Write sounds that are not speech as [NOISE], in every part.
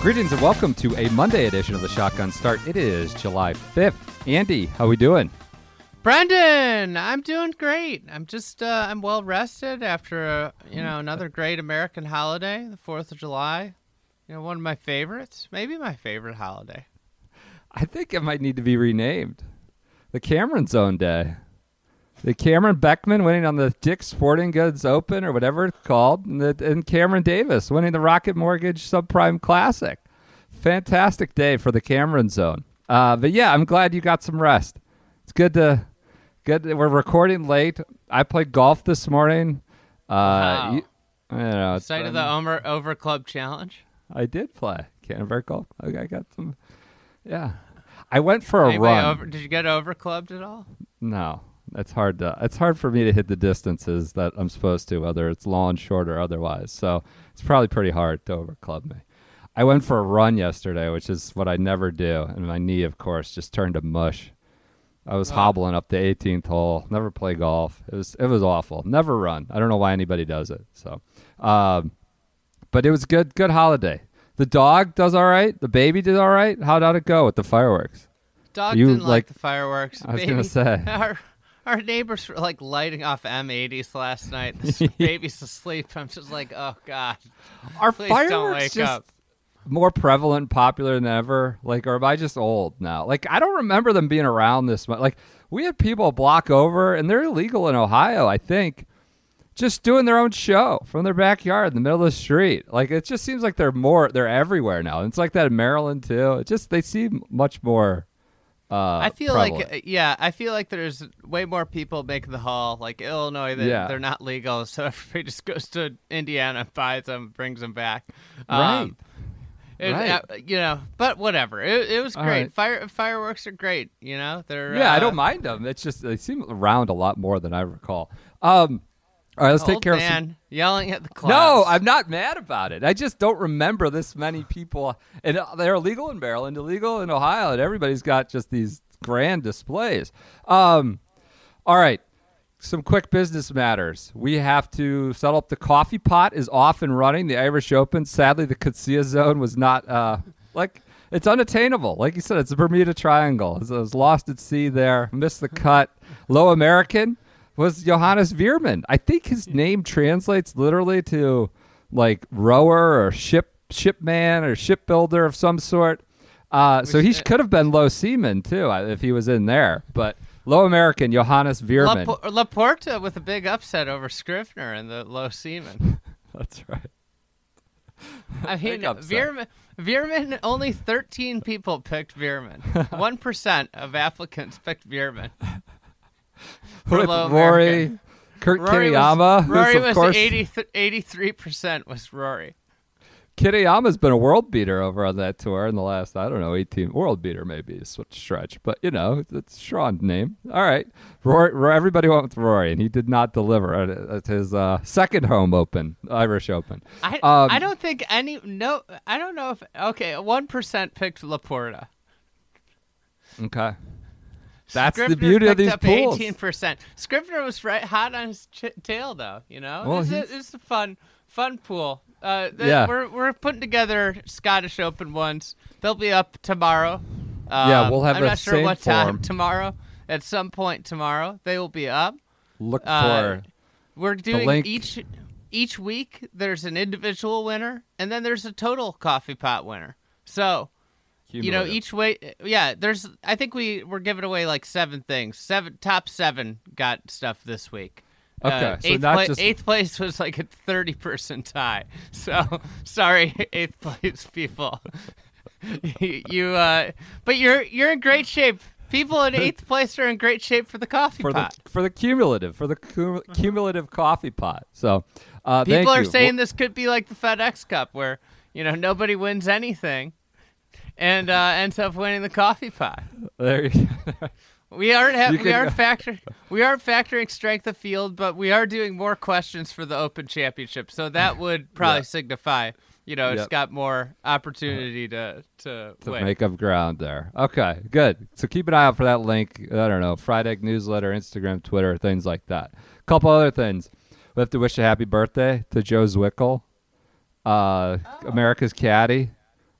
Greetings and welcome to a Monday edition of the Shotgun Start. It is July 5th. Andy, how are we doing? Brendan, I'm doing great. I'm just uh, I'm well rested after a, you know another great American holiday, the Fourth of July. You know, one of my favorites, maybe my favorite holiday. I think it might need to be renamed. The Cameron Zone Day. The Cameron Beckman winning on the Dick Sporting Goods Open or whatever it's called, and, the, and Cameron Davis winning the Rocket Mortgage Subprime Classic. Fantastic day for the Cameron Zone. Uh, but yeah, I'm glad you got some rest. It's good to good. We're recording late. I played golf this morning. Uh, Wow. you, I don't know. Site of the Over Over Club Challenge. I did play Canterbury Golf. I I got some. Yeah, I went for a Anybody run. over, did you get over clubbed at all? No, it's hard to. It's hard for me to hit the distances that I'm supposed to, whether it's long, short, or otherwise. So it's probably pretty hard to overclub me. I went for a run yesterday, which is what I never do, and my knee, of course, just turned to mush. I was hobbling up the 18th hole. Never play golf. It was it was awful. Never run. I don't know why anybody does it. So, um, but it was good. Good holiday. The dog does all right. The baby did all right. How did it go with the fireworks? Dog You, didn't like, like- the fireworks. I was gonna say. [LAUGHS] our neighbors were like lighting off M80s last night. This [LAUGHS] baby's asleep. I'm just like, oh god. Are Please don't fireworks wake just up. more prevalent, popular than ever? Like, or am I just old now? Like, I don't remember them being around this much. Like, we had people a block over, and they're illegal in Ohio, I think, just doing their own show from their backyard in the middle of the street. Like, it just seems like they're more, they're everywhere now. It's like that in Maryland too. It just they seem much more. Uh, I feel prevalent. like uh, yeah, I feel like there's way more people making the haul. Like Illinois, that Yeah. they're not legal, [LAUGHS] so everybody just goes to Indiana, buys them, brings them back. right. Um, it- Right. uh, you know, but whatever. It, it was great. right. Fire fireworks are great. You know, they're Yeah, I uh, don't mind them. It's just they seem around a lot more than I recall. Um, all right, let's take old care of some. man yelling at the clouds. No, I'm not mad about it. I just don't remember this many people. And uh, they're illegal in Maryland, illegal in Ohio, and everybody's got just these grand displays. Um, all right, some quick business matters. We have to settle up the coffee pot is off and running. The Irish Open. Sadly, the Katsia zone was not uh, like it's unattainable. Like you said, it's the Bermuda Triangle. It was lost at sea there. Missed the cut. Low American was Johannes Veerman. I think his name translates literally to like rower or ship shipman or shipbuilder of some sort. Uh, so he could have been low seaman too if he was in there. But low American Johannes Veerman. Lapo- Laporta with a big upset over Scrivener and the low seaman. [LAUGHS] That's right. I [LAUGHS] mean, Veerman, Veerman, only 13 people picked Veerman. 1% [LAUGHS] of applicants picked Veerman. With Rory, American. Kurt Rory was, Rory was course 80, 83% was Rory. Kitayama's been a world beater over on that tour in the last, I don't know, 18. World beater maybe is a stretch, but you know, it's Sean's name. All right. Rory, Rory, everybody went with Rory, and he did not deliver at, at his uh, second home open, Irish Open. I, Um, I don't think any, no, I don't know if, okay, 1% picked Laporta. Okay. That's the beauty of these up pools. 18%. Scrivener was right hot on his ch- tail, though, you know? Well, it's, a, he's- it's a fun, fun pool. Uh, Yeah. We're, we're putting together Scottish Open ones. They'll be up tomorrow. Uh, Yeah, we'll have I'm not sure what time tomorrow. At some point tomorrow, they will be up. Look Uh, for We're doing each each week. There's an individual winner, and then there's a total coffee pot winner. So you know each way yeah there's i think we we're giving away like seven things. Seven top seven got stuff this week. Okay, uh, so eighth, not pla- just- eighth place was like a 30 person tie. [LAUGHS] So sorry [LAUGHS] eighth place people. [LAUGHS] You uh but you're you're in great shape. People in eighth place are in great shape for the coffee for pot. the for the cumulative for the cu- cumulative coffee pot. So uh, thank People are you. saying this could be like the FedEx Cup, where you know nobody wins anything, and uh, ends up winning the coffee pot. There you go. We aren't ha- we can- aren't factor we aren't factoring strength of field, but we are doing more questions for the Open Championship, so that would [LAUGHS] probably Yeah. signify you know it's got more opportunity to to, to win. make up ground there. Okay, good. So keep an eye out for that link. I don't know, Friday newsletter, Instagram, Twitter, things like that. A couple other things. We have to wish a happy birthday to Joe Zwickel, uh, America's caddy.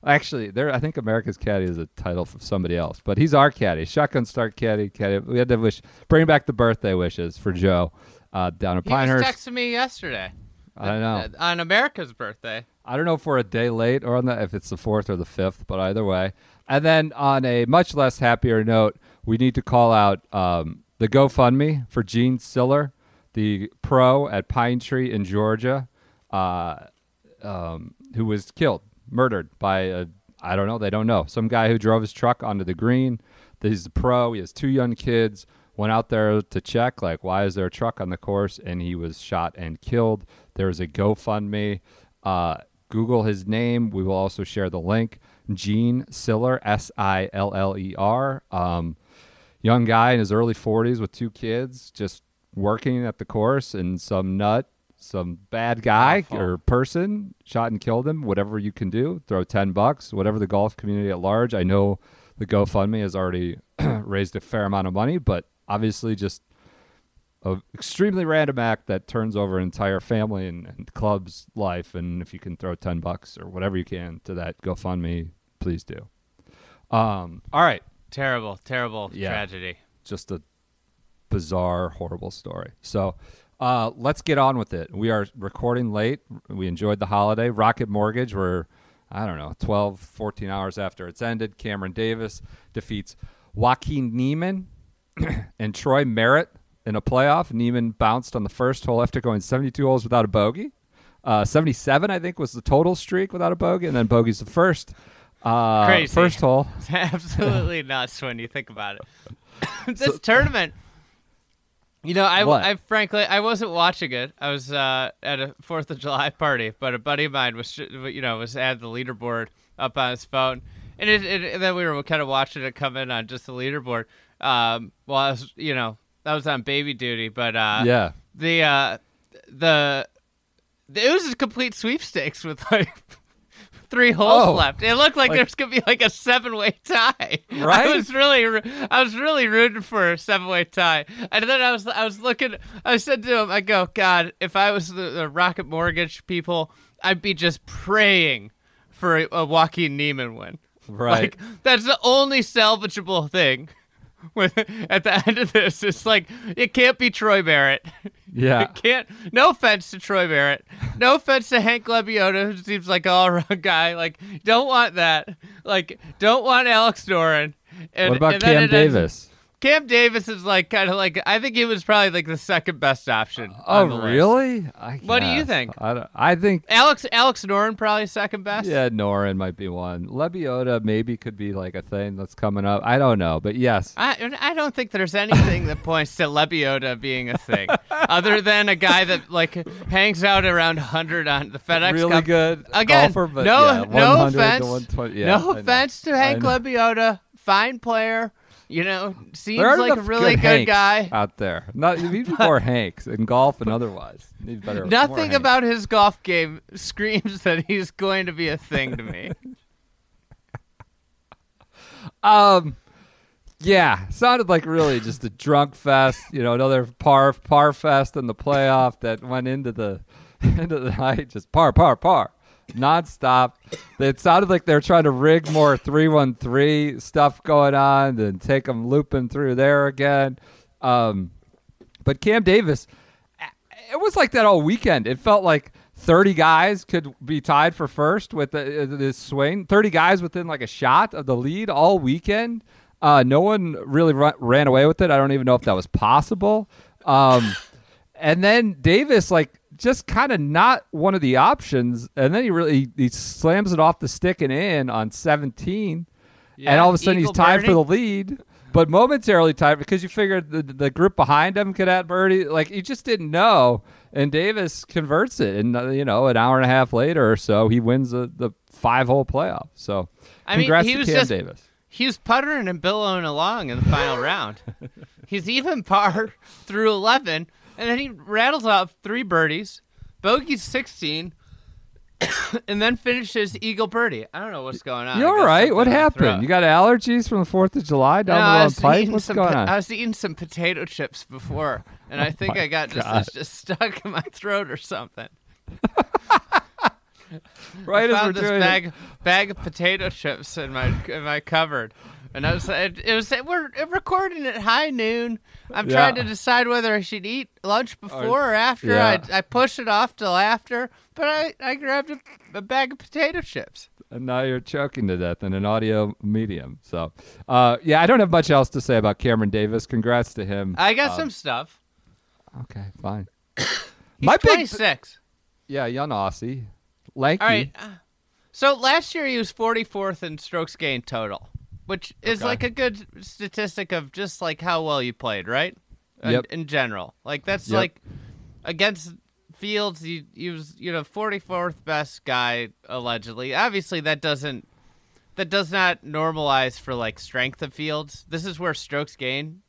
Actually, there I think America's caddy is a title for somebody else, but he's our caddy, shotgun start caddy. Caddy. We had to wish, bring back the birthday wishes for Joe uh, down at he Pinehurst. texting me yesterday. I know. on America's birthday. I don't know if we're a day late or on the if it's the fourth or the fifth, but either way. And then on a much less happier note, we need to call out um, the GoFundMe for Gene Siller, the pro at Pine Tree in Georgia, uh, um, who was killed, murdered by a I don't know, they don't know some guy who drove his truck onto the green. He's a pro. He has two young kids. Went out there to check, like, why is there a truck on the course? And he was shot and killed. There is a GoFundMe. Uh, Google his name. We will also share the link. Gene Siller, S I L L E R. Um, young guy in his early 40s with two kids, just working at the course, and some nut, some bad guy or person shot and killed him. Whatever you can do, throw 10 bucks, whatever the golf community at large. I know the GoFundMe has already [CLEARS THROAT] raised a fair amount of money, but obviously just a extremely random act that turns over an entire family and, and club's life. And if you can throw 10 bucks or whatever you can to that GoFundMe, please do. Um, all right. Terrible, terrible Yeah. tragedy. Just a bizarre, horrible story. So uh, let's get on with it. We are recording late. We enjoyed the holiday. Rocket Mortgage, we're, I don't know, 12, 14 hours after it's ended. Cameron Davis defeats Joaquin Niemann [CLEARS THROAT] and Troy Merritt in a playoff. Niemann bounced on the first hole after going 72 holes without a bogey. Uh, 77, I think, was the total streak without a bogey, and then bogey's the first. Uh, Crazy. First hole. It's [LAUGHS] absolutely nuts when you think about it. this tournament, you know, I, What? I frankly I wasn't watching it. I was uh, at a Fourth of July party, but a buddy of mine was, you know, was at the leaderboard up on his phone, and, it, it, and then we were kind of watching it come in on just the leaderboard. Um, well, I was, you know, that was on baby duty, but uh, Yeah. the uh, the it was a complete sweepstakes with like three holes Oh. left. It looked like, Like- there's gonna be like a seven way tie. [LAUGHS] Right? I was really, I was really rooting for a seven way tie. And then I was, I was looking. I said to him, I go, God, if I was the, the Rocket Mortgage people, I'd be just praying for a, a Joaquin Niemann win. Right. Like that's the only salvageable thing. [LAUGHS] With at the end of this, it's like it can't be Troy Merritt. [LAUGHS] Yeah. It can't. No offense to Troy Merritt. No offense to Hank Lebioda, who seems like an all-around [LAUGHS] guy. Like, don't want that. Like, don't want Alex Noren. And, What about and Cam it ends- Davis? Cam Davis is like kind of like I think he was probably like the second best option. Oh, on the list. really? I What do you think? I, don't- I think Alex Alex Noren probably second best. yeah, Noren might be one. Lebioda maybe could be like a thing that's coming up. I don't know, but yes, I, I don't think there's anything that points to Lebioda being a thing, [LAUGHS] other than a guy that like hangs out around 100 on the FedEx really Cup. good Again, golfer, but no, yeah, no offense, yeah, no offense to Hank know. Lebioda, fine player. You know, seems like a really good, Hanks guy. out there. Not you need more Hanks in golf and otherwise. Need better. Nothing about his golf game [LAUGHS] screams that he's going to be a thing to me. [LAUGHS] Um, yeah, sounded like really just a drunk fest. You know, another par par fest in the playoff that went into the [LAUGHS] into the night. Just par par par, nonstop. It sounded like they were trying to rig more three one three stuff going on, and take them looping through there again. Um, but Cam Davis, it was like that all weekend. It felt like 30 guys could be tied for first with the, uh, this swing. 30 guys within like a shot of the lead all weekend. Uh, no one really ru- ran away with it. I don't even know if that was possible. Um, and then Davis, like, just kind of not one of the options. And then he really he slams it off the stick and in on 17. and all of a sudden he's tied for the lead. but momentarily tied because you figured the, the group behind him could add birdie. Like you just didn't know. And Davis converts it, and uh, you know, an hour and a half later or so, he wins the, the five hole playoff. So, I mean, congrats he to was Cam just- Davis. He was puttering and billowing along in the final round. [LAUGHS] He's even par through 11, and then he rattles off three birdies, bogeys 16, [COUGHS] and then finishes eagle birdie. I don't know what's going on. You're right? What happened? You got allergies from the Fourth of July down No, I the was pipe? What's some going po- on? I was eating some potato chips before, and I think [LAUGHS] oh I got just, just [LAUGHS] stuck in my throat or something. [LAUGHS] right I as we're found this doing it. bag bag of potato chips in my in my cupboard, and I was it, it was we're recording at high noon. I'm Yeah. trying to decide whether I should eat lunch before or, after. yeah. I I push it off till after, but I I grabbed a, a bag of potato chips. and now you're choking to death in an audio medium. So, uh, yeah, I don't have much else to say about Cameron Davis. Congrats to him. I got Um, some stuff. Okay, fine. [COUGHS] He's My big, 26. yeah, young Aussie, lanky. All right. uh, So last year he was 44th in strokes gained total, which is Okay. like a good statistic of just like how well you played, right? In- Yep. In, general, like that's Yep. like against Fields, he, he was you know 44th best guy allegedly. Obviously, that doesn't that does not normalize for like strength of Fields. This is where strokes gained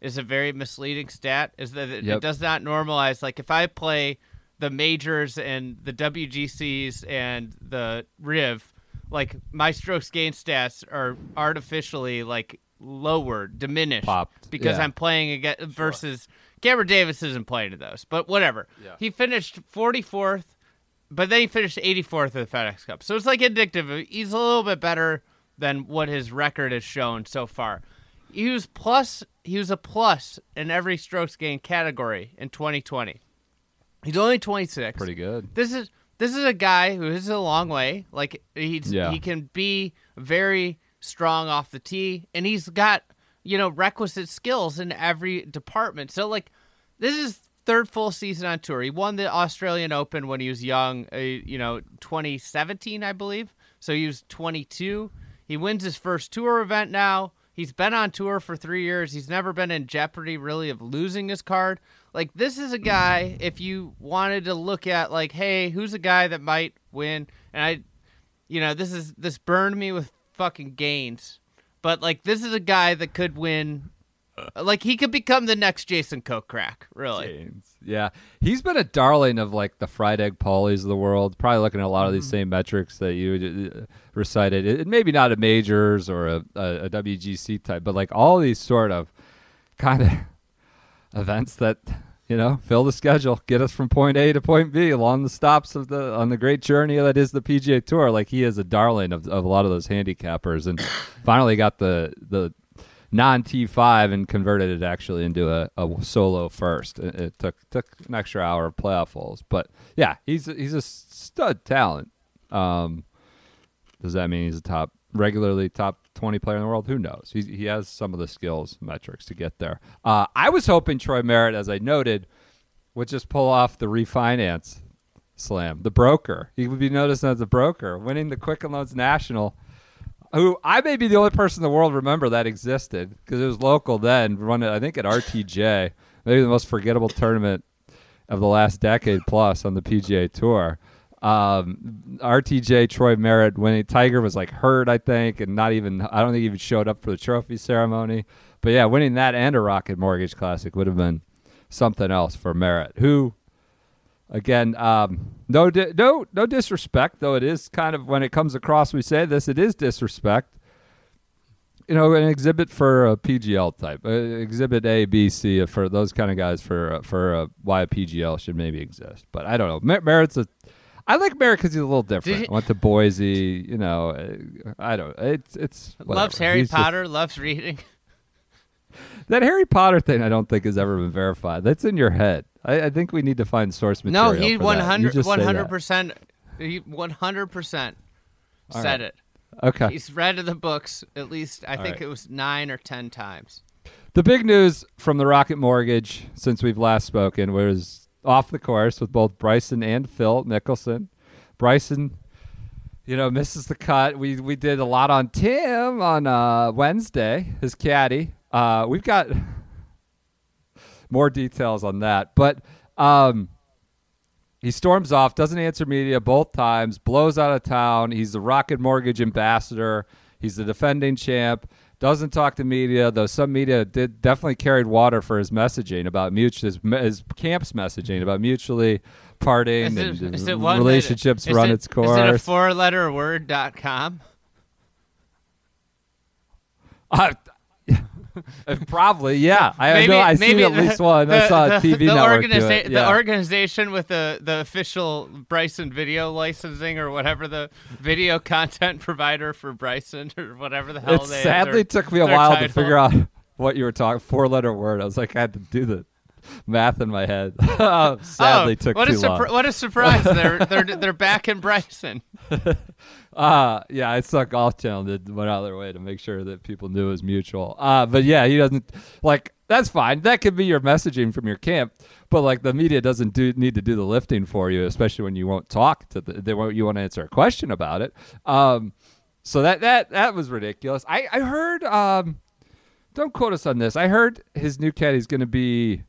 is a very misleading stat. Is that it, Yep. it does not normalize. Like if I play the majors and the WGCs and the Riv, like my strokes gain stats are artificially like lowered, diminished, Popped, because yeah. I'm playing against versus Cameron Davis isn't playing to those. But whatever, Yeah. he finished 44th, but then he finished 84th at the FedEx Cup. So it's like indicative. He's a little bit better than what his record has shown so far. He was plus. He was a plus in every strokes gain category in 2020. He's only 26. Pretty good. This is this is a guy who is a long way. Like he's Yeah. he can be very strong off the tee, and he's got you know requisite skills in every department. So like this is third full season on tour. He won the Australian Open when he was young. Uh, you know, 2017, I believe. So he was 22. He wins his first tour event now. He's been on tour for three years. He's never been in jeopardy, really, of losing his card. Like, this is a guy, if you wanted to look at, like, hey, who's a guy that might win? And I, you know, this is, this burned me with fucking gains. But, like, this is a guy that could win. Like, he could become the next Jason Kokrak, really. James. Yeah, he's been a darling of like the fried egg pollies of the world. Probably looking at a lot of these Mm-hmm. same metrics that you uh, recited. It, maybe not a majors or a, a, a WGC type, but like all these sort of kind of events that you know fill the schedule, get us from point A to point B along the stops of the on the great journey that is the PGA Tour. Like he is a darling of, of a lot of those handicappers, and finally got the the non T five and converted it actually into a, a solo first. It, it took took an extra hour of playoff holes, but yeah, he's he's a stud talent. Um, does that mean he's a top regularly top twenty player in the world? Who knows? He he has some of the skills metrics to get there. Uh, I was hoping Troy Merritt, as I noted, would just pull off the refinance slam, the broker. He would be noticed as a broker, winning the Quicken Loans National who I may be the only person in the world remember that existed because it was local then, run I think at RTJ, maybe the most forgettable tournament of the last decade plus on the PGA Tour. Um, RTJ Troy Merritt winning. Tiger was like hurt, I think, and not even I don't think he even showed up for the trophy ceremony. But yeah, winning that and a Rocket Mortgage Classic would have been something else for Merritt, who Again, um, no, di- no, no disrespect. Though it is kind of when it comes across, we say this. It is disrespect. You know, an exhibit for a PGL type, uh, exhibit A, B, C uh, for those kind of guys for uh, for uh, why a PGL should maybe exist. But I don't know. Mer- Merritt's a. I like Merritt because he's a little different. you- Went to Boise. You know, uh, I don't. It's it's Loves. Harry He's just- Potter, loves reading. [LAUGHS] that Harry Potter thing, I don't think has ever been verified. That's in your head. I, I think we need to find source material. No, he for that. You 100 just say that. percent he 100% said right. it. Okay. He's read the books at least I All think right. it was 9 or 10 times. The big news from the Rocket Mortgage since we've last spoken was off the course with both Bryson and Phil Mickelson. Bryson, you know, misses the cut. We we did a lot on Tim on uh, Wednesday, his caddy, Uh, we've got [LAUGHS] more details on that, but um, he storms off, doesn't answer media both times, blows out of town. He's the Rocket Mortgage ambassador. He's the defending champ. Doesn't talk to media, though some media did definitely carried water for his messaging about mutual his, his camp's messaging about mutually parting Is it- and it relationships run it- its course. Is it a four-letter word dot com? Uh, Uh, probably, yeah. [LAUGHS] I maybe, know. I seen maybe at least one. The, I saw a the, TV the, network do it. Yeah. the organization with the, the official Bryson video licensing or whatever the video content [LAUGHS] provider for Bryson or whatever the hell it they sadly took me a while to figure out [LAUGHS] what you were talking. Four letter word. I was like, I had to do the math in my head. [LAUGHS] sadly, oh, took what too a surpri- long. What a surprise! they're they're they're back in Bryson. [LAUGHS] Uh, yeah, I saw Golf Channel did went out of their way to make sure that people knew it was mutual. Uh, but yeah, he doesn't like that's fine. That could be your messaging from your camp, but like the media doesn't do need to do the lifting for you, especially when you won't talk to the they won't you want to answer a question about it. Um, so that that that was ridiculous. I I heard um, don't quote us on this. I heard his new caddy's going to be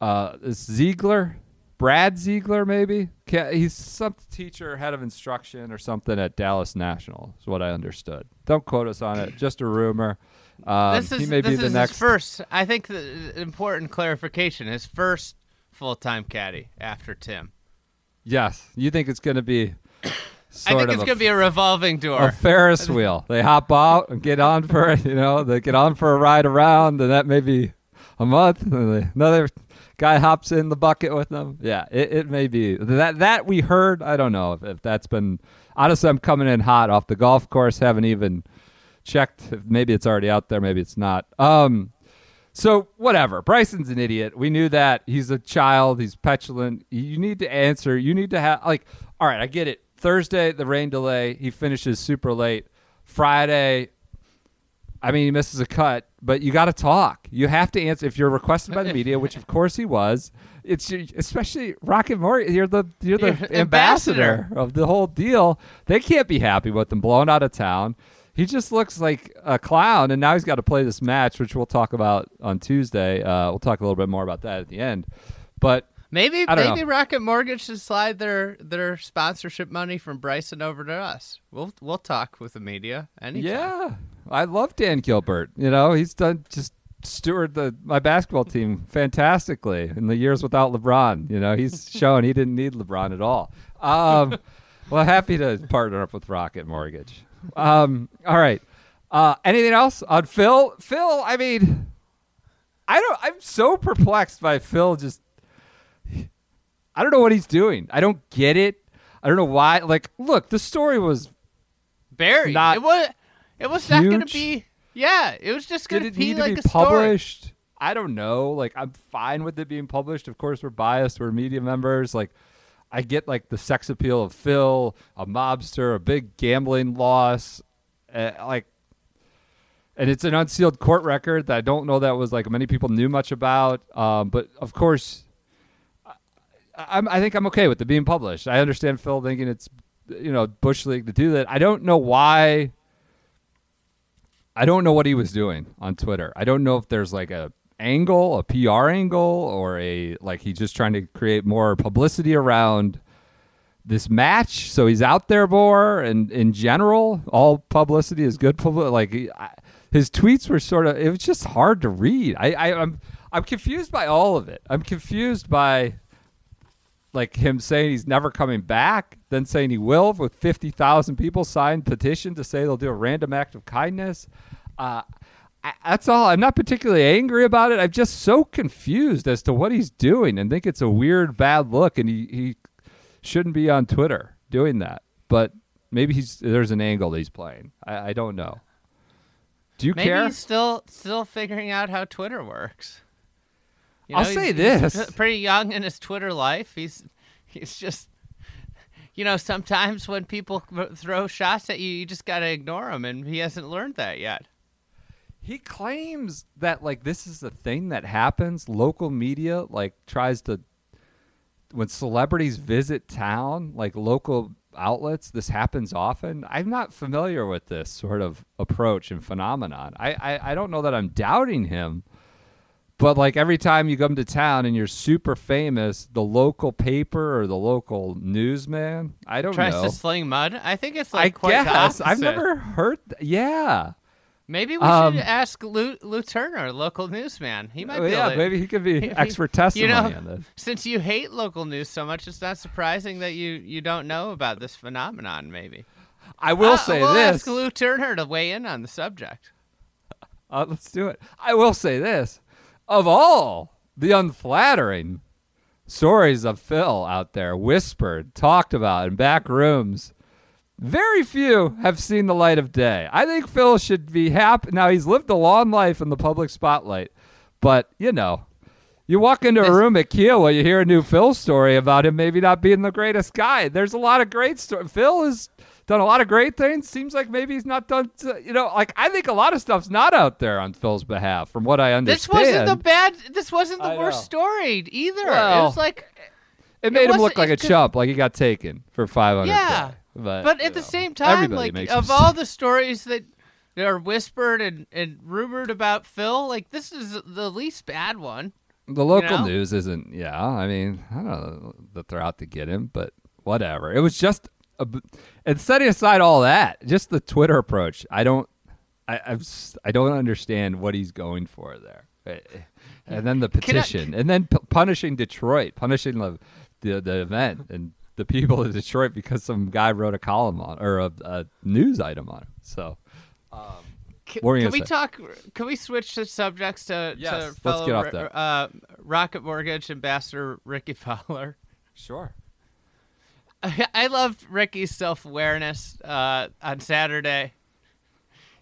uh Ziegler, Brad Ziegler, maybe. He's some teacher, head of instruction, or something at Dallas National. Is what I understood. Don't quote us on it. Just a rumor. Um, this is he may this be the next. his first. I think the important clarification: his first full-time caddy after Tim. Yes, you think it's going to be. [COUGHS] I think it's going to be a revolving door. a Ferris [LAUGHS] wheel. They hop out and get on for it. You know, they get on for a ride around, and that may be a month. Another guy hops in the bucket with them. Yeah, it, it may be that that we heard. I don't know if, if that's been. Honestly, I'm coming in hot off the golf course. Haven't even checked. If maybe it's already out there. Maybe it's not. Um. So whatever. Bryson's an idiot. We knew that. He's a child. He's petulant. You need to answer. You need to have like. All right, I get it. Thursday, the rain delay. He finishes super late. Friday, I mean, he misses a cut, but you got to talk. You have to answer if you're requested by the [LAUGHS] media, which of course he was. It's especially Rocket Morgan. You're the you're the You're [LAUGHS] ambassador ambassador. of the whole deal. They can't be happy with him blown out of town. He just looks like a clown, and now he's got to play this match, which we'll talk about on Tuesday. Uh, we'll talk a little bit more about that at the end. But Maybe maybe know. Rocket Mortgage should slide their their sponsorship money from Bryson over to us. We'll we'll talk with the media anytime. Yeah, I love Dan Gilbert. You know, he's done just steward the my basketball team fantastically in the years without LeBron. You know, he's [LAUGHS] shown he didn't need LeBron at all. Um, [LAUGHS] well, happy to partner up with Rocket Mortgage. Um, all right. Uh, anything else on Phil? Phil, I mean, I don't. I'm so perplexed by Phil. Just, I don't know what he's doing. I don't get it. I don't know why. Like, look, the story was Barry. Not it was it was not going to be. Yeah, it was just going it be like a be story. published? I don't know. Like I'm fine with it being published. Of course, we're biased. We're media members. Like I get like the sex appeal of Phil, a mobster, a big gambling loss, uh, like, and it's an unsealed court record that I don't know that was like many people knew much about. Um, but of course, I, I'm, I think I'm okay with it being published. I understand Phil thinking it's you know bush league to do that. I don't know why. I don't know what he was doing on Twitter. I don't know if there's like a angle, a PR angle, or a like he's just trying to create more publicity around this match. So he's out there more, and in general, all publicity is good publicity. Like he, I, his tweets were sort of, it was just hard to read. I, I, I'm, I'm confused by all of it. I'm confused by like him saying he's never coming back, then saying he will with 50,000 people signed petition to say they'll do a random act of kindness. Uh, I, that's all. I'm not particularly angry about it. I'm just so confused as to what he's doing and think it's a weird, bad look, and he, he shouldn't be on Twitter doing that. But maybe he's there's an angle he's playing. I, I don't know. Do you Maybe care? he's still still figuring out how Twitter works. You I'll say this. [LAUGHS] pretty young in his Twitter life. He's he's just you know sometimes when people throw shots at you, you just gotta ignore them, and he hasn't learned that yet. He claims that like this is a thing that happens. Local media like tries to when celebrities visit town, like local outlets, this happens often. I'm not familiar with this sort of approach and phenomenon. I, I, I don't know that I'm doubting him, but like every time you come to town and you're super famous, the local paper or the local newsman, I don't Tries know. to sling mud. I think it's I like quite the guess I've never heard. Th- yeah, Maybe we Um, should ask Lou, Lou Turner, local newsman. He might Oh, be yeah. able to- Maybe he could be [LAUGHS] expert you testimony know, on this. since you hate local news so much, it's not surprising that you, you don't know about this phenomenon. Maybe I will Uh, say we'll this. ask Lou Turner to weigh in on the subject. Uh, let's do it. I will say this: of all the unflattering stories of Phil out there, whispered, talked about in back rooms, very few have seen the light of day. I think Phil should be happy. Now he's lived a long life in the public spotlight, but you know. You walk into a room at Kiawah, you hear a new Phil story about him maybe not being the greatest guy. There's a lot of great stories. Phil has done a lot of great things. Seems like maybe he's not done, t- you know, like I think a lot of stuff's not out there on Phil's behalf, from what I understand. This wasn't the bad. This wasn't the I worst know. story either. it Well, was like, it made him look like a could- chump, like he got taken for 500 yeah. But, But you at the same time, like of mistakes. all the stories that that are whispered and, and rumored about Phil, like this is the least bad one. The local know? news isn't. Yeah, I mean, I don't know that they're out to get him, but whatever. It was just, a, and setting aside all that, just the Twitter approach. I don't, I, I'm, I don't understand what he's going for there. Eh, eh. And then the Can I- petition, and then p- punishing Detroit, punishing the, the the event and the people of Detroit because some guy wrote a column on or a, a news item on it. So Can, were you can we say? talk? Can we switch the subjects to, Yes, to let's fellow get off Ri- Uh, Rocket Mortgage ambassador Rickie Fowler? sure. [LAUGHS] I loved Rickie's self awareness uh, on Saturday.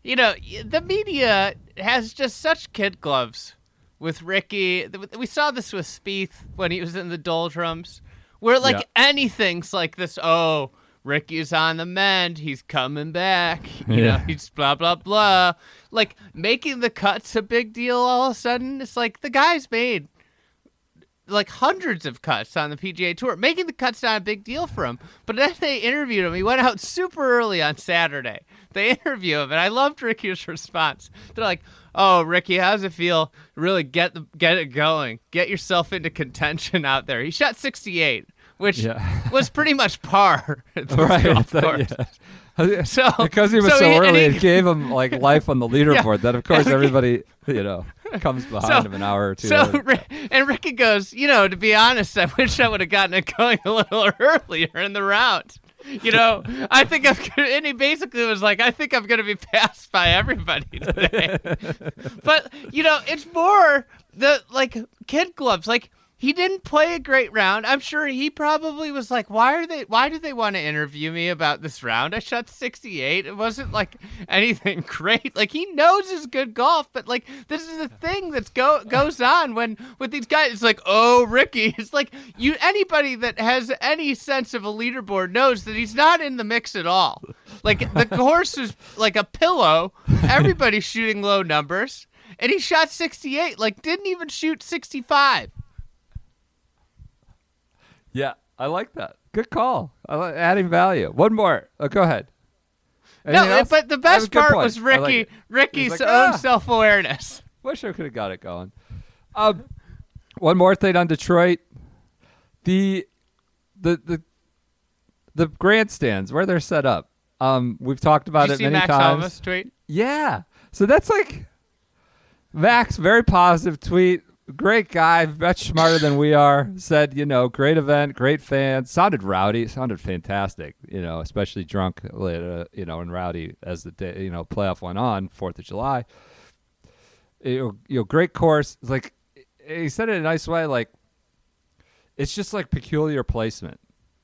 You know, the media has just such kid gloves with Rickie. We saw this with Spieth when he was in the doldrums, where like Yeah. anything's like this. Oh, Rickie's on the mend. He's coming back. [LAUGHS] You know, he's blah blah blah. Like making the cuts a big deal. All of a sudden, it's like the guy's made like hundreds of cuts on the PGA Tour. Making the cuts not a big deal for him. But then they interviewed him. He went out [LAUGHS] super early on Saturday. They interview him, and I loved Rickie's [LAUGHS] response. They're like, "Oh, Rickie, how does it feel? Really get the get it going. Get yourself into contention [LAUGHS] out there." He shot 68, which Yeah. was pretty much par. right. that- yeah. So because he was so so, he- early, he- it gave him like life on the leaderboard. That of course everybody, you know, [LAUGHS] comes behind So- him an hour or two. So later. And Rickie goes, you know, to be honest, I wish I would have gotten it going a little [LAUGHS] earlier in the route. You know, I think I'm gonna, and he basically was like, I think I'm going to be passed by everybody [LAUGHS] today. but you know, it's more the like kid gloves. Like he didn't play a great round. I'm sure he probably was like, why are they? Why do they want to interview me about this round? I shot 68. It wasn't like [LAUGHS] anything [LAUGHS] great. Like he knows his good golf, but like this is the thing that's go goes on when with these guys. It's like, oh, Rickie. [LAUGHS] It's like you. Anybody that has any sense of a leaderboard knows that he's not in the mix at all. Like the course is like a pillow. Everybody's shooting low numbers. And he shot 68, like didn't even shoot 65. Yeah, I like that. Good call. I like adding value. One more. Oh, go ahead. Anything no, else? but the That was best part point. was I like Rickie. Rickie's like, own "Ah." self-awareness. Wish I could have got it going. Um, one more thing on Detroit. The the the the grandstands where they're set up. Um, we've talked about Did it see many Max times. Tweet? Yeah. So that's like Max, very positive tweet. Great guy, much smarter than we are. Said, you know, great event, great fans. Sounded rowdy, sounded fantastic. You know, especially drunk, uh, you know, and rowdy as the day, you know, playoff went on, Fourth of July. You know, you know, great course. It's like he said it in a nice way. Like it's just like peculiar placement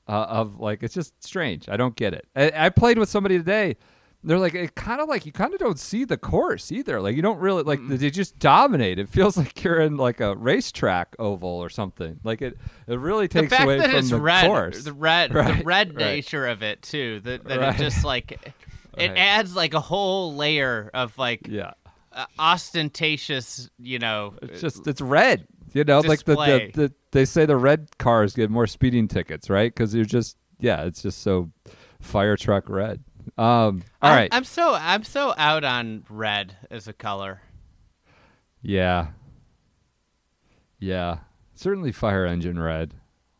uh, of like it's just strange. I don't get it. I, I played with somebody today. They're like it kind of like you kind of don't see the course either. Like you don't really like they just dominate. It feels [LAUGHS] like you're in like a racetrack oval or something. Like it it really takes away from the red, course. the red, the Right, red right. nature of it too. That that Right. it just like it adds like a whole layer of like yeah, uh, ostentatious, you know. it's just it's red. You know, like the, the, the they say the red cars get more speeding tickets, right? Because you're just yeah, it's just so fire truck red. Um, all I'm, right. I'm so I'm so out on red as a color. Yeah. Yeah. Certainly fire engine red.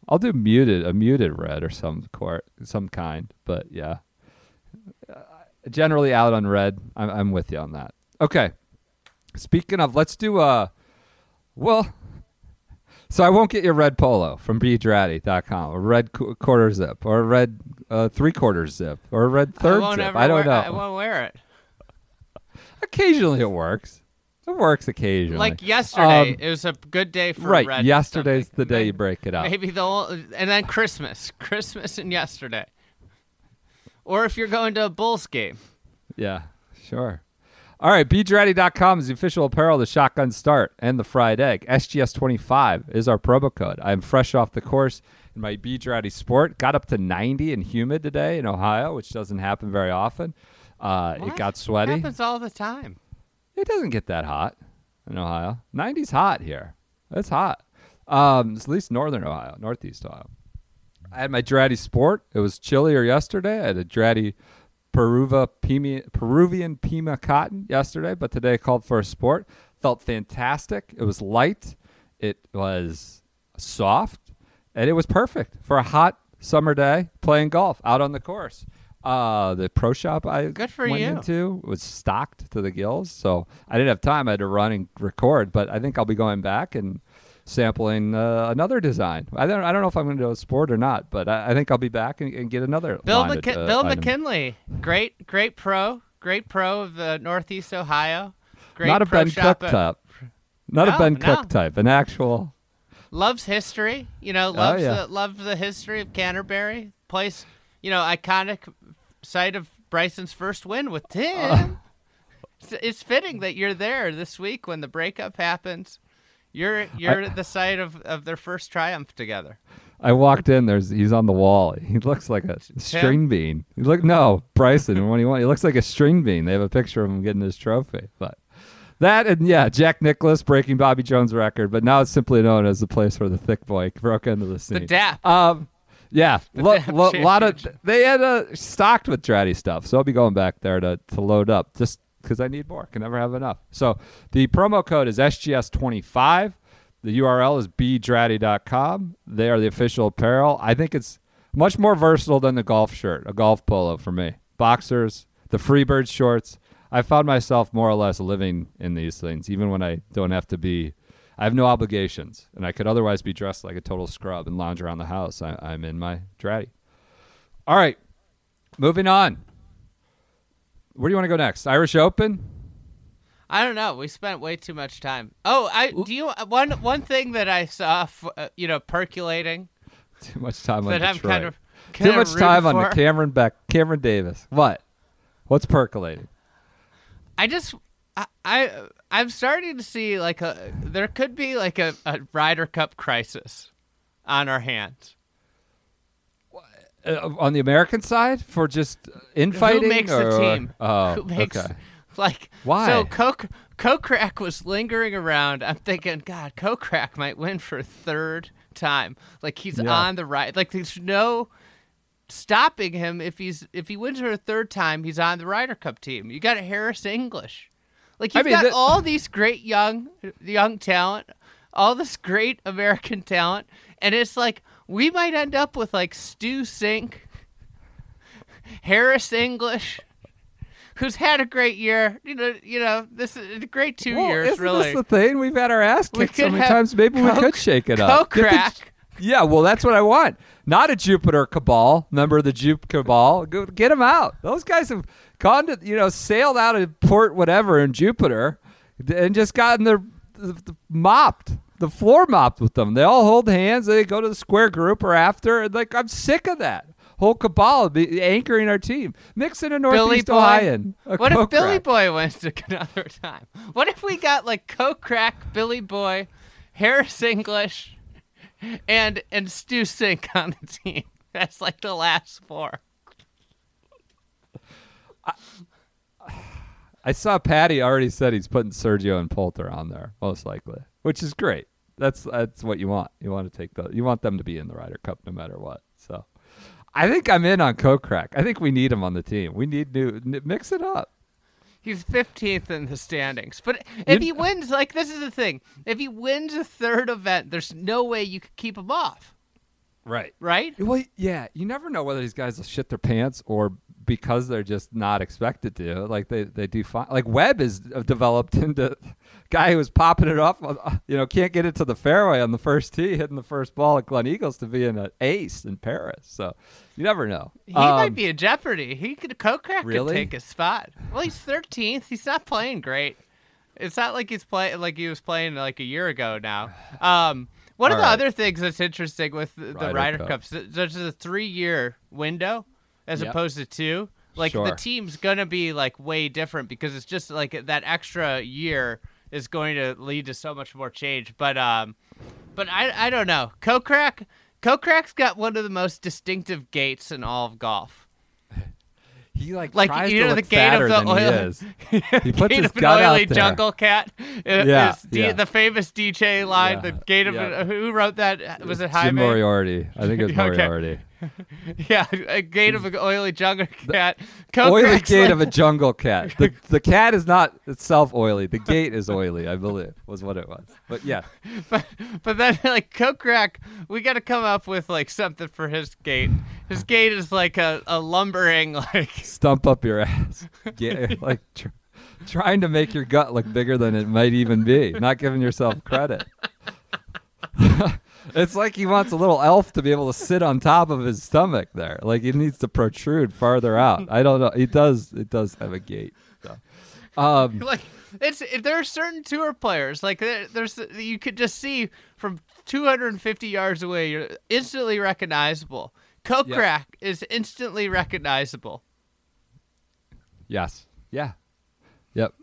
I'll do muted a muted red or some cor- some kind, but yeah. Uh, generally out on red. I'm I'm with you on that. Okay. Speaking of, let's do a well so I won't get your red polo from bdraddy.com, a red qu- quarter zip, or a red uh, three quarter zip, or a red third won't zip. I don't wear, know. I won't wear it. Occasionally it works. It works occasionally. Like yesterday, Um, it was a good day for red. right. red. Yesterday's the day you break it up. Maybe the whole, and then Christmas, [LAUGHS] Christmas and yesterday. Or if you're going to a Bulls game, Yeah, sure. All right, BDraddy.com is the official apparel of the Shotgun Start and the Fried Egg. SGS25 is our promo code. I'm fresh off the course in my Draddy Sport. Got up to 90 and humid today in Ohio, which doesn't happen very often. Uh, it got sweaty. It happens all the time. It doesn't get that hot in Ohio. 90's hot here. It's hot. Um, it's at least northern Ohio, northeast Ohio. I had my Draddy Sport. It was chillier yesterday. I had a Draddy Peruva Pima, Peruvian Pima cotton yesterday, but today called for a Sport. Felt fantastic. It was light. It was soft, and it was perfect for a hot summer day playing golf out on the course. Uh, the pro shop I Good for went you. into was stocked to the gills, so I didn't have time. I had to run and record, but I think I'll be going back and sampling uh, another design. I don't, I don't know if I'm going to do a sport or not, but I, I think I'll be back and, and get another. Bill, of, uh, Bill item. McKinley, great, great pro, great pro of the Northeast Ohio. Great not a Ben Cook at- type, not a Ben no. Cook type, an actual. loves history. You know, loves Oh, yeah. the loves the history of Canterbury. Place, you know, iconic site of Bryson's first win with [LAUGHS] Tim. Uh. it's, it's fitting that you're there this week when the breakup happens. You're you're at the site of, of their first triumph together. I walked in. There's he's on the wall. He looks like a string bean. He look no Bryson. what do you want? he looks like a string bean. They have a picture of him getting his trophy. But that and yeah, Jack Nicklaus breaking Bobby Jones' record. But now it's simply known as the place where the thick boy broke into the scene. The DAP. Um, yeah, lo- DAP lo- lot of they had uh, stocked with Draddy stuff, so I'll be going back there to to load up just because I need more. Can never have enough. So the promo code is SGS twenty five. The URL is bdraddy.com. They are the official apparel. I think it's much more versatile than the golf shirt, a golf polo for me. Boxers, the Freebird shorts. I found myself more or less living in these things, even when I don't have to be. I have no obligations, and I could otherwise be dressed like a total scrub and lounge around the house. I, I'm in my draddy. All right, moving on. Where do you want to go next? Irish Open. I don't know. We spent way too much time. Oh, I do you one one thing that I saw, uh, you know, percolating [LAUGHS] Too much time on Detroit. kind of Too kind of much time on the. Cameron Beck, Cameron Davis. What? What's percolating? I just I, I I'm starting to see like a there could be like a, a Ryder Cup crisis on our hands. Uh, on the American side for just infighting? Who makes or- the team? Oh, Who makes okay. like Why? So Coke Kokrak was lingering around. I'm thinking, God, Kokrak might win for a third time. Like he's Yeah. on the right. Like there's no stopping him if he's if he wins for a third time. He's on the Ryder Cup team. You got Harris English. Like you've mean, got that- all these great young young talent, all this great American talent, and it's like we might end up with like Stu Cink, Harris English, who's had a great year. You know, you know, this is a great two Well, years. isn't really, this the thing? We've had our ass kicked so many times. Maybe we could shake it up. Get the- yeah, well, that's what I want. Not a Jupiter cabal. Remember the Jupe cabal? Go, get them out. Those guys have gone to, you know, sailed out of port whatever in Jupiter and just gotten their the, the mopped, the floor mopped with them. They all hold hands. They go to the square group or after. Like, I'm sick of that. Whole cabal be anchoring our team. Mixing a Billy Northeast Boy. Ohioan. What if Billy Kokrak. Boy wins [LAUGHS] another time? What if we got like Kokrak, Billy Boy, Harris English, and and Stu Cink on the team? [LAUGHS] That's like the last four. I saw Patty already said he's putting Sergio and Poulter on there, most likely, which is great. That's that's what you want. You want to take the you want them to be in the Ryder Cup no matter what. So, I think I'm in on Kokrak. I think we need him on the team. We need new n- mix it up. He's 15th in the standings. But if he wins, like, this is the thing. If he wins a third event, there's no way you could keep him off, Right. right? Well, yeah, you never know whether these guys will shit their pants or because they're just not expected to. Like they, they do fine. Like Webb is developed [LAUGHS] into guy who was popping it up. uh, You know, can't get it to the fairway on the first tee, hitting the first ball at Gleneagles to be an ace in Paris. So you never know. He might Um, be in jeopardy. He could Kokrak Really? could take his spot. Well, he's 13th. He's not playing great. It's not like he's playing like he was playing like a year ago now. Um, one of the right. other things that's interesting with the, the Ryder Ryder Cup. Cups, th- there's a three-year window as Yep. opposed to two. Like the team's gonna be like way different because it's just like that extra year is going to lead to so much more change. But um, but I I don't know. Kokrak Kokrak's got one of the most distinctive gaits in all of golf. he like Like tries you know the gait of the than he is. [LAUGHS] He puts his gut out oily there. jungle cat. It- Yeah, D- yeah. the famous DJ line. Yeah, The gait of yeah. who wrote that? Was it Jim Jaime? Moriarty. I think it was [LAUGHS] Okay. [LAUGHS] Yeah, a gait of an oily jungle cat. oily Kokrak's gait like- of a jungle cat. The [LAUGHS] the cat is not itself oily. The gait is oily, I believe, was what it was. But yeah, [LAUGHS] but, but then like Kokrak, we got to come up with like something for his gait. His gait is like a, a lumbering like stump up your ass. Like tr- trying to make your gut look bigger than it might even be. Not giving yourself credit. It's like he wants a little elf to be able to sit on top of his stomach there. Like he needs to protrude farther out. I don't know. He does. It does have a gait. So. Um, [LAUGHS] like it's it, there are certain tour players like there, there's you could just see from 250 yards away you're instantly recognizable. Kokrak is instantly recognizable. Yes. Yeah. Yep.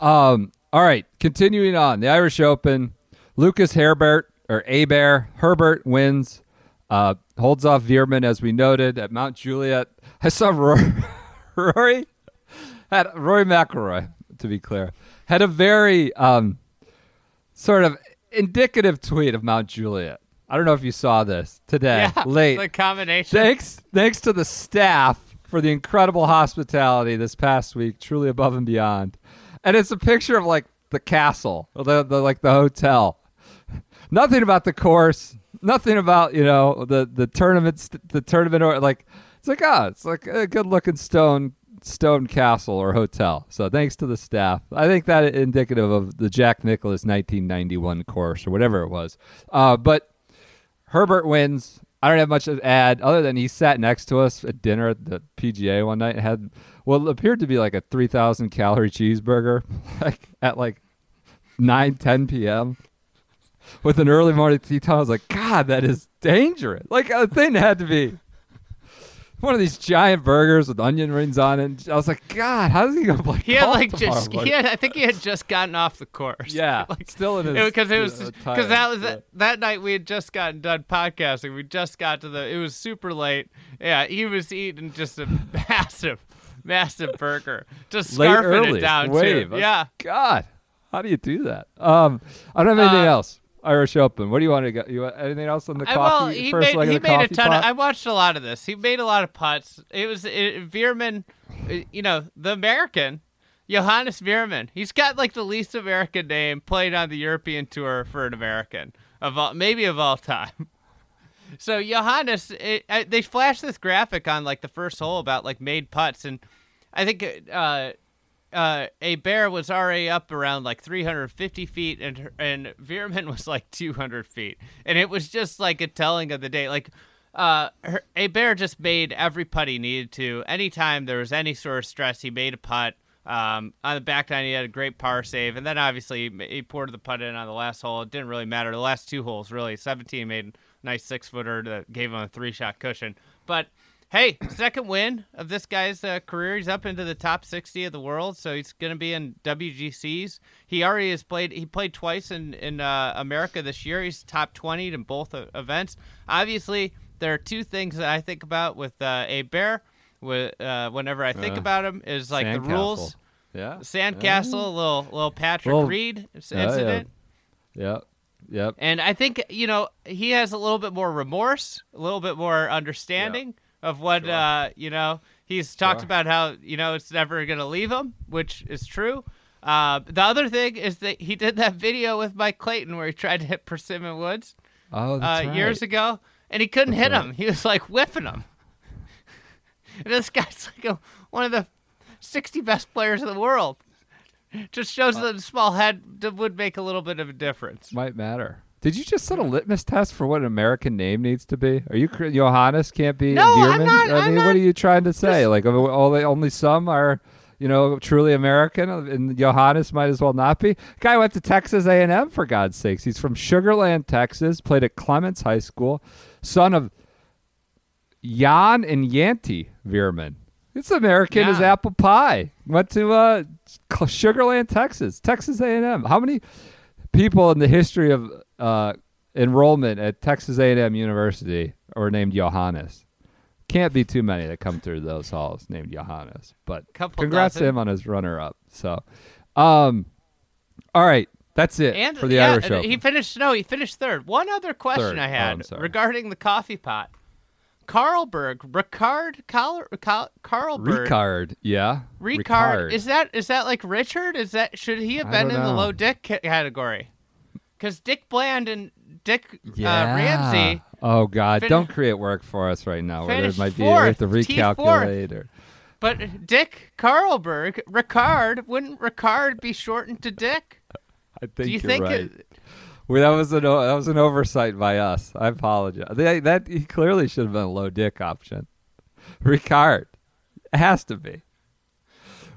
Um, all right. Continuing on, the Irish Open. Lucas Herbert or Abear Herbert wins. Uh, holds off Veerman as we noted at Mount Juliet. [LAUGHS] I saw Rory, [LAUGHS] Rory had Rory McIlroy to be clear had a very um, sort of indicative tweet of Mount Juliet. I don't know if you saw this today Yeah, late. the combination. Thanks, thanks to the staff for the incredible hospitality this past week, truly above and beyond. And it's a picture of like the castle, the, the like the hotel. Nothing about the course, nothing about you know the the tournaments, the tournament, or like it's like ah, it's like a good looking stone stone castle or hotel. So thanks to the staff, I think that indicative of the Jack Nicklaus 1991 course or whatever it was. Uh, but Herbert wins. I don't have much to add other than he sat next to us at dinner at the PGA one night and had what appeared to be like a 3,000 calorie cheeseburger [LAUGHS] like at like 9, 10 p.m. with an early morning tee time. I was like, God, that is dangerous. Like a thing had to be one of these giant burgers with onion rings on it. I was like, God, how does he go play he had like just [LAUGHS] morning?" he had I think he had just gotten off the course. yeah, [LAUGHS] like still in his because it, was because that was Yeah. that night we had just gotten done podcasting. We just got to the. It was super late. Yeah, he was eating just a [LAUGHS] massive, massive burger, just late scarfing early it down wave. too. Yeah, God, how do you do that? Um, I don't have anything Uh, else. Irish Open. What do you want to go? You want anything else on the I, coffee? well, he first made he made a ton. pot? Of, I watched a lot of this. He made a lot of putts. It was it, Veerman, uh, you know, the American. Johannes Veerman. He's got like the least American name played on the European tour for an American of all, maybe of all time. [LAUGHS] So Johannes, it, uh, they flashed this graphic on like the first hole about like made putts, and I think uh, uh, a bear was already up around like 350 feet, and and Veerman [LAUGHS] was like 200 feet, and it was just like a telling of the day. Like, uh, a bear just made every putt he needed to. Anytime there was any sort of stress, he made a putt. Um, on the back nine, he had a great par save, and then obviously he poured the putt in on the last hole. It didn't really matter. The last two holes, really, 17 made a nice six footer that gave him a three shot cushion. But hey, second win of this guy's uh, career. He's up into the top 60 of the world, so he's going to be in WGCs. He already has played. He played twice in in uh, America this year. He's top 20 in both uh, events. Obviously, there are two things that I think about with uh, a bear. With, uh, whenever I think Uh, about him, is like the rules. Yeah. Sandcastle, a little little Patrick Little- Reed incident. yeah. Yep. Yep. And I think, you know, he has a little bit more remorse, a little bit more understanding of what uh, you know. He's talked Sure. about how you know it's never gonna leave him, which is true. Uh, the other thing is that he did that video with Mike Clayton where he tried to hit Persimmon Woods Oh, uh, right. years ago, and he couldn't hit right. him. He was like whipping him. [LAUGHS] and this guy's like a, one of the 60 best players in the world. Just shows that a small head would make a little bit of a difference. Might matter. Did you just set a litmus test for what an American name needs to be? Are you Johannes can't be No, I'm not- I I'm mean, not- what are you trying to say? Like, oh, only only some are, you know, truly American, and Johannes might as well not be. Guy went to Texas A and M for God's sakes. He's from Sugarland, Texas. Played at Clements High School. Son of Jan and Yanti Veerman. It's American as apple pie. Went to uh, Sugarland, Texas, Texas A&M. How many people in the history of uh, enrollment at Texas A&M University or named Johannes? Can't be too many that come through those halls named Johannes. But Couple congrats to him on his runner-up. So, um, all right, that's it And for the yeah, Irish Open. he finished. No, he finished third. One other question Third. I Oh, had I'm regarding the coffee pot. Karlberg, Rikard, Carl, Carl, Karlberg, Rikard, yeah, Rikard. Is that is that like Richard? Is that should he have been in the low dick category? Because Dick Bland and Dick yeah. uh, Ramsay Oh God! fin- Don't create work for us right now. Where there might be we have to fourth, recalculate or. But Dick Karlberg, Rikard, wouldn't Rikard be shortened to Dick? I think Do you you're think right. it, Well, that was an that was an oversight by us. I apologize. They, that he clearly should have been a low dick option. Rikard, it has to be.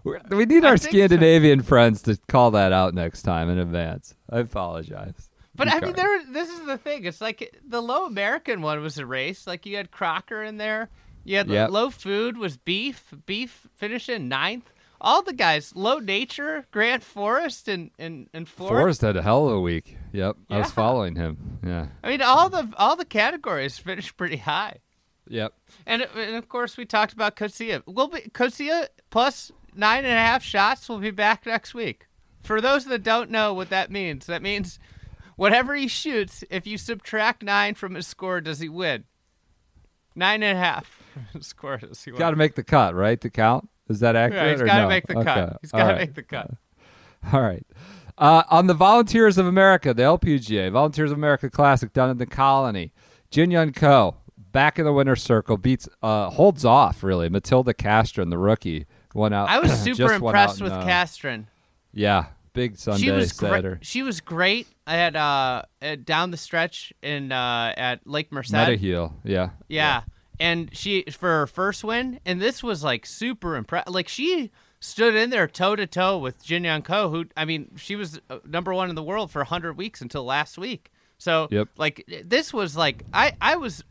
We're- need our think so. Scandinavian friends to call that out next time in advance. I apologize. But I mean, there. This is the thing. It's like the low American one was a race. Like you had Crocker in there. You had Yep. low food was beef. Beef finished in ninth. All the guys, low nature, Grant Forrest, and and and Ford. Forrest had a hell of a week. Yep, I was following him. Yeah. I mean, all the all the categories finished pretty high. Yep. And, and of course, we talked about Cosia. We'll be Cosia plus nine and a half shots. We'll be back next week. For those that don't know what that means, that means whatever he shoots, if you subtract nine from his score, does he win? Nine and a half [LAUGHS] score does he win? Got to make the cut, right? To count. Is that accurate? yeah, he's got to no? make the Okay. cut. He's got to right. make the cut. [LAUGHS] All right. Uh, on the Volunteers of America, the LPGA, Volunteers of America Classic down in the Colony, Jin Young Ko back in the winner's circle beats uh, holds off really. Matilda Castren and the rookie, won out. I was [CLEARS THROAT] super impressed out in, with uh, Castren. Yeah, big Sunday she was setter. great. She was great at uh at down the stretch in uh at Lake Merced. Mediheal, yeah, Yeah. And she for her first win, and this was like super impressed. Like she stood in there toe to toe with Jin Young Ko, who I mean, she was uh, number one in the world for 100 weeks until last week. So Yep. like this was like I I was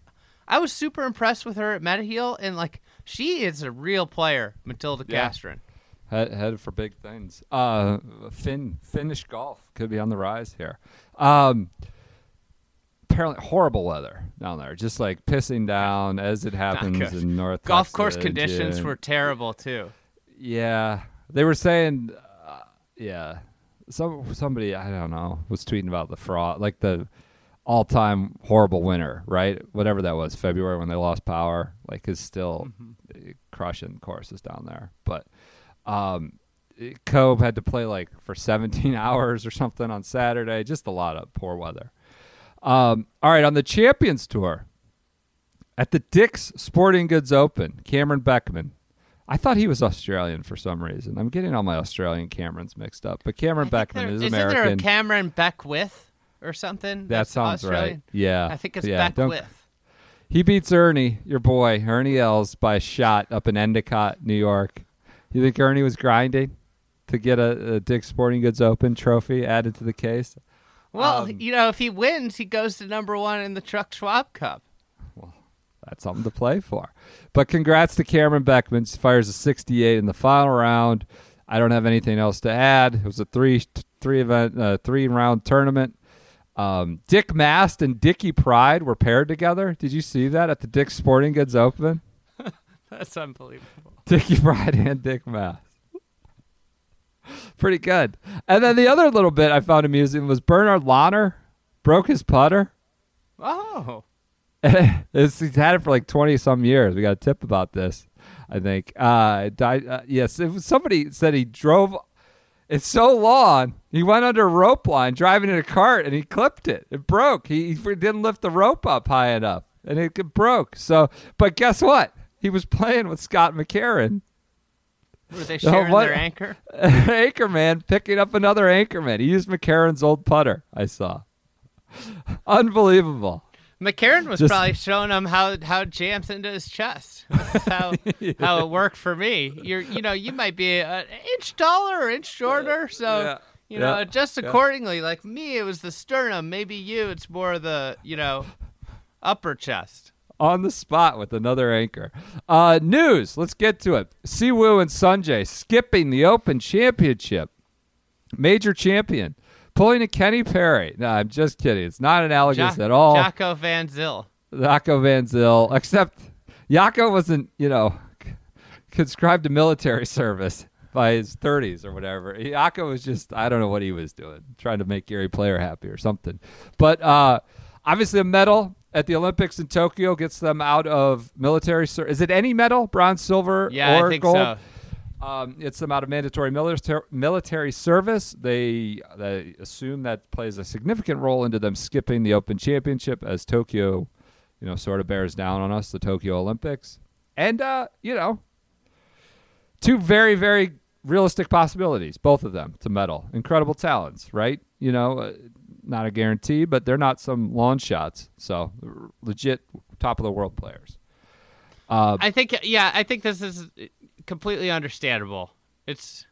I was super impressed with her at Mediheal, and like she is a real player, Matilda Yeah. Castren. Head, headed for big things. Uh, Finn Finnish golf could be on the rise here. Um, apparently horrible weather down there, just like pissing down as it [LAUGHS] happens in North. Golf course conditions were terrible too. Yeah, they were saying, uh, yeah, some somebody I don't know was tweeting about the fraud, like the all-time horrible winter, right? Whatever that was, February when they lost power, like is still Mm-hmm. crushing courses down there. But um, Cove had to play like for 17 [LAUGHS] hours or something on Saturday. Just a lot of poor weather. Um, all right, on the Champions Tour at the Dick's Sporting Goods Open, Cameron Beckman. I thought he was Australian for some reason. I'm getting all my Australian Camerons mixed up, but Cameron [LAUGHS] Beckman is Isn't American. there a Cameron Beckwith or something? that that's sounds Australian? right. Yeah, I think it's yeah. Beckwith. He beats Ernie, your boy, Ernie Els, by a shot up in Endicott, New York. You think Ernie was grinding to get a, a Dick's Sporting Goods Open trophy added to the case? Well, Um, you know, if he wins, he goes to number one in the Truck Schwab Cup. Well, that's something to play for. But congrats to Cameron Beckman. She fires a 68 in the final round. I don't have anything else to add. It was a three three event uh, three round tournament. Um, Dick Mast and Dicky Pride were paired together. Did you see that at the Dick Sporting Goods Open? [LAUGHS] That's unbelievable. Dicky Pride and Dick Mast. Pretty good. And then the other little bit I found amusing was Bernhard Langer broke his putter. Oh, [LAUGHS] he's had it for like 20 some years. We got a tip about this, I think. Uh, died, uh, yes, it was somebody said he drove. It's so long. He went under a rope line driving in a cart and he clipped it. It broke. He, he didn't lift the rope up high enough and it broke. So, but guess what? He was playing with Scott McCarron, Were they [LAUGHS] sharing what- their anchor? [LAUGHS] anchorman, picking up another anchorman. He used McCarron's old putter. I saw. [LAUGHS] Unbelievable. McCarron was Just- probably showing him how how it jams into his chest. That's how [LAUGHS] how it worked for me. You're you know you might be an inch taller or inch shorter, so Yeah. you know Yeah. adjust Yeah. accordingly. Like me, it was the sternum. Maybe you, it's more the you know upper chest. on the spot with another anchor. Uh, news. Let's get to it. Si Woo and Sungjae skipping the Open Championship. Major champion. Pulling a Kenny Perry. No, I'm just kidding. It's not analogous at all. Jaco Van Zyl. Jaco Van Zyl, except Jaco wasn't, you know, conscribed to military [LAUGHS] service by his 30s or whatever. Jaco was just, I don't know what he was doing, trying to make Gary Player happy or something. But uh, obviously, a medal at the Olympics in Tokyo gets them out of military service. Is it any medal? Bronze, silver, Yeah, or I think gold? so. Um, it's out of mandatory military military service. They they assume that plays a significant role into them skipping the Open Championship as Tokyo, you know, sort of bears down on us, the Tokyo Olympics, and uh, you know, two very very realistic possibilities, both of them to medal. Incredible talents, right? You know, uh, not a guarantee, but they're not some lawn shots. So legit top of the world players. Uh, I think yeah, I think this is completely understandable. It's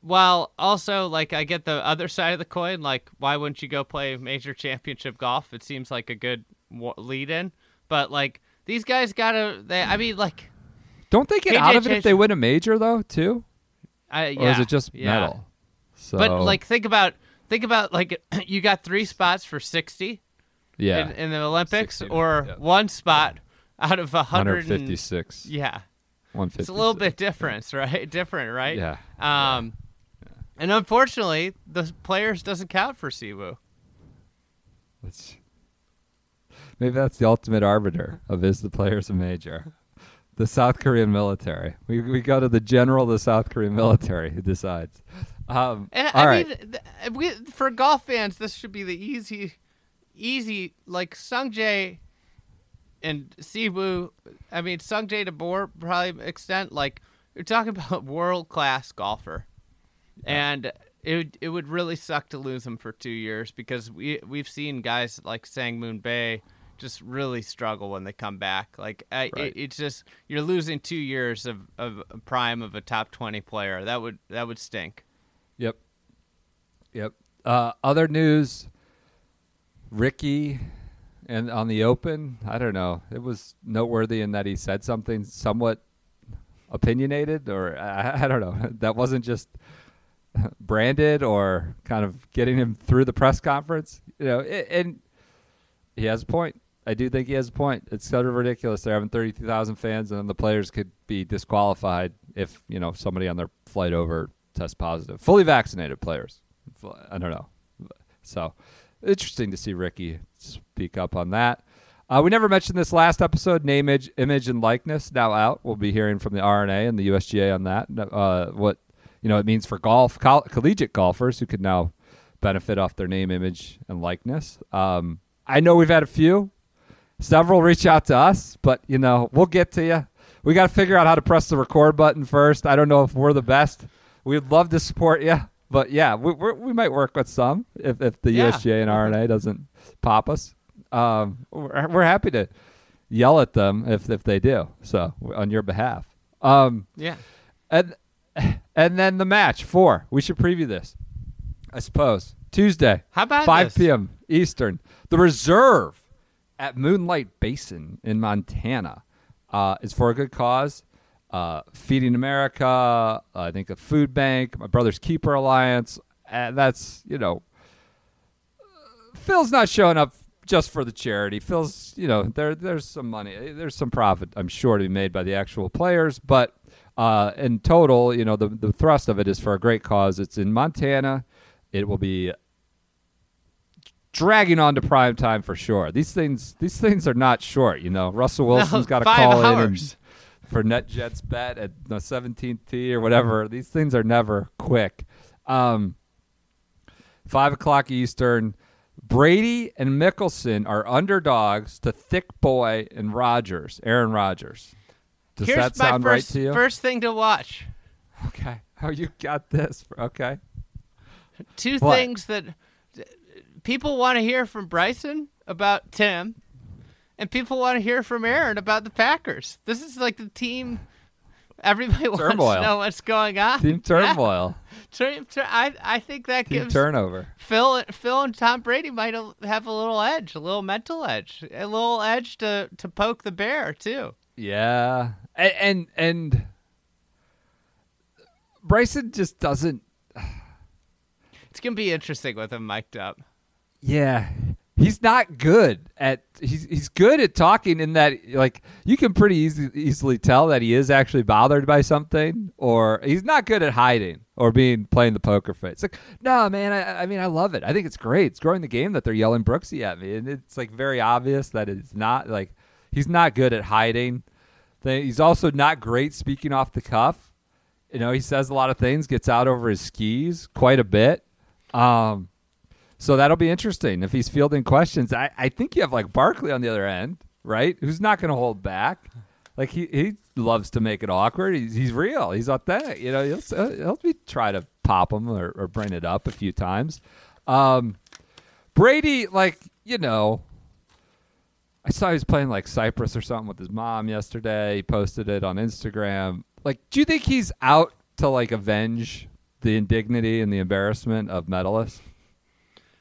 while also like I get the other side of the coin. Like, why wouldn't you go play major championship golf? It seems like a good lead in. But like these guys gotta. They, I mean, like, don't they get KJ out of it if they win a major though, too? I, or is it just yeah. medal? So, But like, think about think about like [CLEARS THROAT] you got three spots for sixty yeah, in, in the Olympics, 60, or yeah. one spot out of a and 156, yeah. 156. It's a little bit different, [LAUGHS] right? Different, right? Yeah. Um, and unfortunately, the players doesn't count for. That's- maybe that's the ultimate arbiter of is the players a major. The South Korean military. We we go to the general of the South Korean military who decides. Um, And I right. mean, th- we, for golf fans, this should be the easy, easy like Sungjae and Si Woo. I mean, Sungjae to more probably extent. Like you're talking [LAUGHS] about world class golfer, and it would- it would really suck to lose him for two years because we we've seen guys like Sang Moon Bae just really struggle when they come back. Like I, Right. it, it's just you're losing two years of, of a prime of a top twenty player. That would that would stink. Yep. Yep. Uh, other news Rickie and on the open, I don't know. It was noteworthy in that he said something somewhat opinionated or I, I don't know. [LAUGHS] That wasn't just branded or kind of getting him through the press conference. You know, a- and he has a point. I do think he has a point. It's sort of ridiculous. They're having 32,000 fans, and then the players could be disqualified if you know somebody on their flight over tests positive. Fully vaccinated players. I don't know. So interesting to see Rickie speak up on that. Uh, we never mentioned this last episode. Name, image, image, and likeness now out. We'll be hearing from the R&A and the USGA on that. Uh, what you know it means for golf, coll- collegiate golfers who could now benefit off their name, image, and likeness. Um, I know we've had a few, several reach out to us, but you know we'll get to you. We got to figure out how to press the record button first. I don't know if we're the best. We'd love to support you, but yeah, we we might work with some if if the Yeah. USGA and R&A doesn't pop us. Um, we're, we're happy to yell at them if if they do. So on your behalf. Um, Yeah. and and then the match four. We should preview this, I suppose. Tuesday, How about 5 this? p.m. Eastern. The reserve at Moonlight Basin in Montana uh, is for a good cause. Uh, Feeding America, I think a food bank, my brother's Keeper Alliance. And that's you know, Phil's not showing up just for the charity. Phil's, you know, there there's some money, there's some profit, I'm sure, to be made by the actual players, but uh, in total, you know, the the thrust of it is for a great cause. It's in Montana. It will be dragging on to prime time for sure. These things these things are not short. You know, Russell Wilson's got to call in and, hours. For NetJets bet at the 17th tee or whatever. These things are never quick. Um, five o'clock Eastern. Brady and Mickelson are underdogs to Thick Boy and Rodgers, Aaron Rodgers. Does Here's that my sound first, right to you? first thing to watch. Okay. [LAUGHS] Oh, you got this. Okay. Two What? things that people want to hear from Bryson about Tim, and people want to hear from Aaron about the Packers. This is like the team. Everybody wants Turmoil. to know what's going on. Team [LAUGHS] turmoil. Tur- tur- I I think that Team gives turnover. Phil Phil and Tom Brady might have a little edge, a little mental edge, a little edge to to poke the bear too. Yeah. And, and and Bryson just doesn't It's gonna be interesting with him mic'd up. Yeah, he's not good at. He's he's good at talking in that like you can pretty easy, easily tell that he is actually bothered by something, or he's not good at hiding or being playing the poker face. It's like no man, I, I mean I love it. I think it's great. It's growing the game that they're yelling Brooksy at me, and it's like very obvious that it's not like he's not good at hiding. He's also not great speaking off the cuff. You know, he says a lot of things, gets out over his skis quite a bit. Um, so that'll be interesting if he's fielding questions. I, I think you have like Barkley on the other end, right? Who's not going to hold back. Like he, he loves to make it awkward. He's, he's real. He's authentic. You know, he'll, he'll be try to pop him or, or bring it up a few times. Um, Brady, like you know, I saw he was playing like Cypress or something with his mom yesterday. He posted it on Instagram. Like, do you think he's out to like avenge the indignity and the embarrassment of medalists?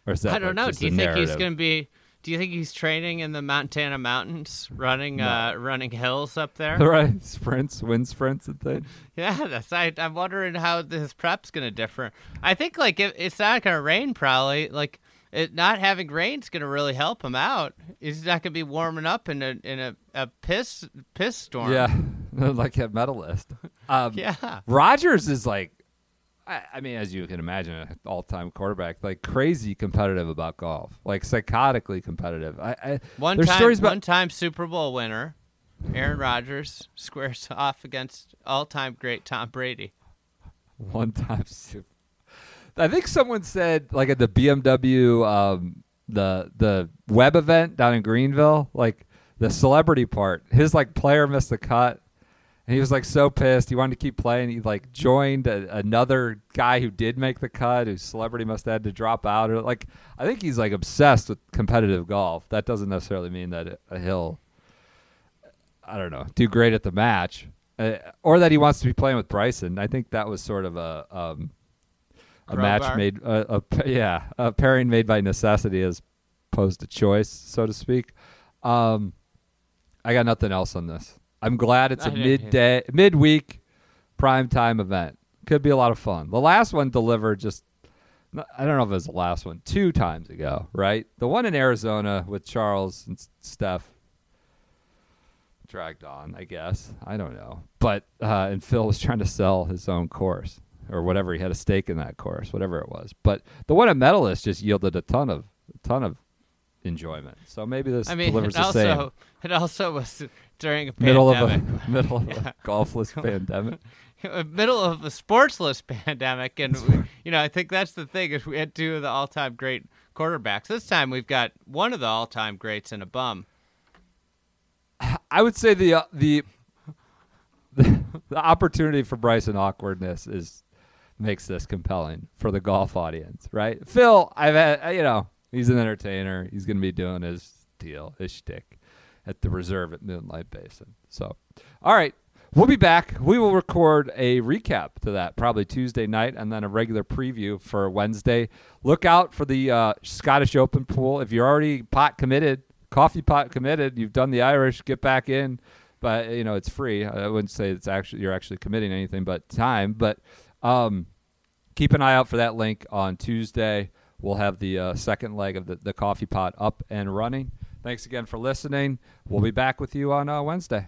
Or is that I don't know. Do you think he's gonna be? Do you think he's training in the Montana mountains, running uh running hills up there? [LAUGHS] right sprints, wind sprints, and things? Yeah, that's I, I'm wondering how his prep's gonna differ. I think like if it's not gonna rain, probably like it not having rain's gonna really help him out. He's not gonna be warming up in a in a, a piss piss storm. Yeah, [LAUGHS] like a medalist. [LAUGHS] Um, yeah. Rodgers is like, I, I mean, as you can imagine, an all-time quarterback, like crazy competitive about golf, like psychotically competitive. I, I One there's time, stories about one time Super Bowl winner, Aaron Rodgers squares [LAUGHS] off against all-time great Tom Brady. one time. Super. I think someone said like at the BMW, um, the the web event down in Greenville, like the celebrity part, his like player missed the cut. And he was like so pissed. He wanted to keep playing. He like joined a, another guy who did make the cut, whose celebrity must have had to drop out. Or like, I think he's like obsessed with competitive golf. That doesn't necessarily mean that it, he'll, I don't know, do great at the match, uh, or that he wants to be playing with Bryson. I think that was sort of a um, a match made, a, a yeah, a pairing made by necessity as opposed to choice, so to speak. Um, I got nothing else on this. I'm glad it's a midday, midweek, prime time event. Could be a lot of fun. The last one delivered just, I don't know if it was the last one, two times ago, right? The one in Arizona with Charles and Steph dragged on, I guess. I don't know. But, uh, and Phil was trying to sell his own course or whatever. He had a stake in that course, whatever it was. But the one at Medalist just yielded a ton of, a ton of enjoyment. So maybe this I mean, delivers it the also same it also was during a middle of a [LAUGHS] middle of a golfless [LAUGHS] pandemic. middle of a sportsless [LAUGHS] pandemic, and we, you know I think that's the thing is we had two of the all-time great quarterbacks. This time we've got one of the all-time greats and a bum. I would say the uh, the the, the opportunity for Bryson awkwardness is makes this compelling for the golf audience, right? Phil, I've had uh, you know he's an entertainer. He's going to be doing his deal, his shtick at the reserve at Moonlight Basin. So, all right. We'll be back. We will record a recap to that probably Tuesday night and then a regular preview for Wednesday. Look out for the uh, Scottish Open pool. If you're already pot committed, coffee pot committed, you've done the Irish, get back in. But you know it's free. I wouldn't say it's actually you're actually committing anything but time. But um, keep an eye out for that link on Tuesday. We'll have the uh, second leg of the, the coffee pot up and running. Thanks again for listening. We'll be back with you on uh, Wednesday.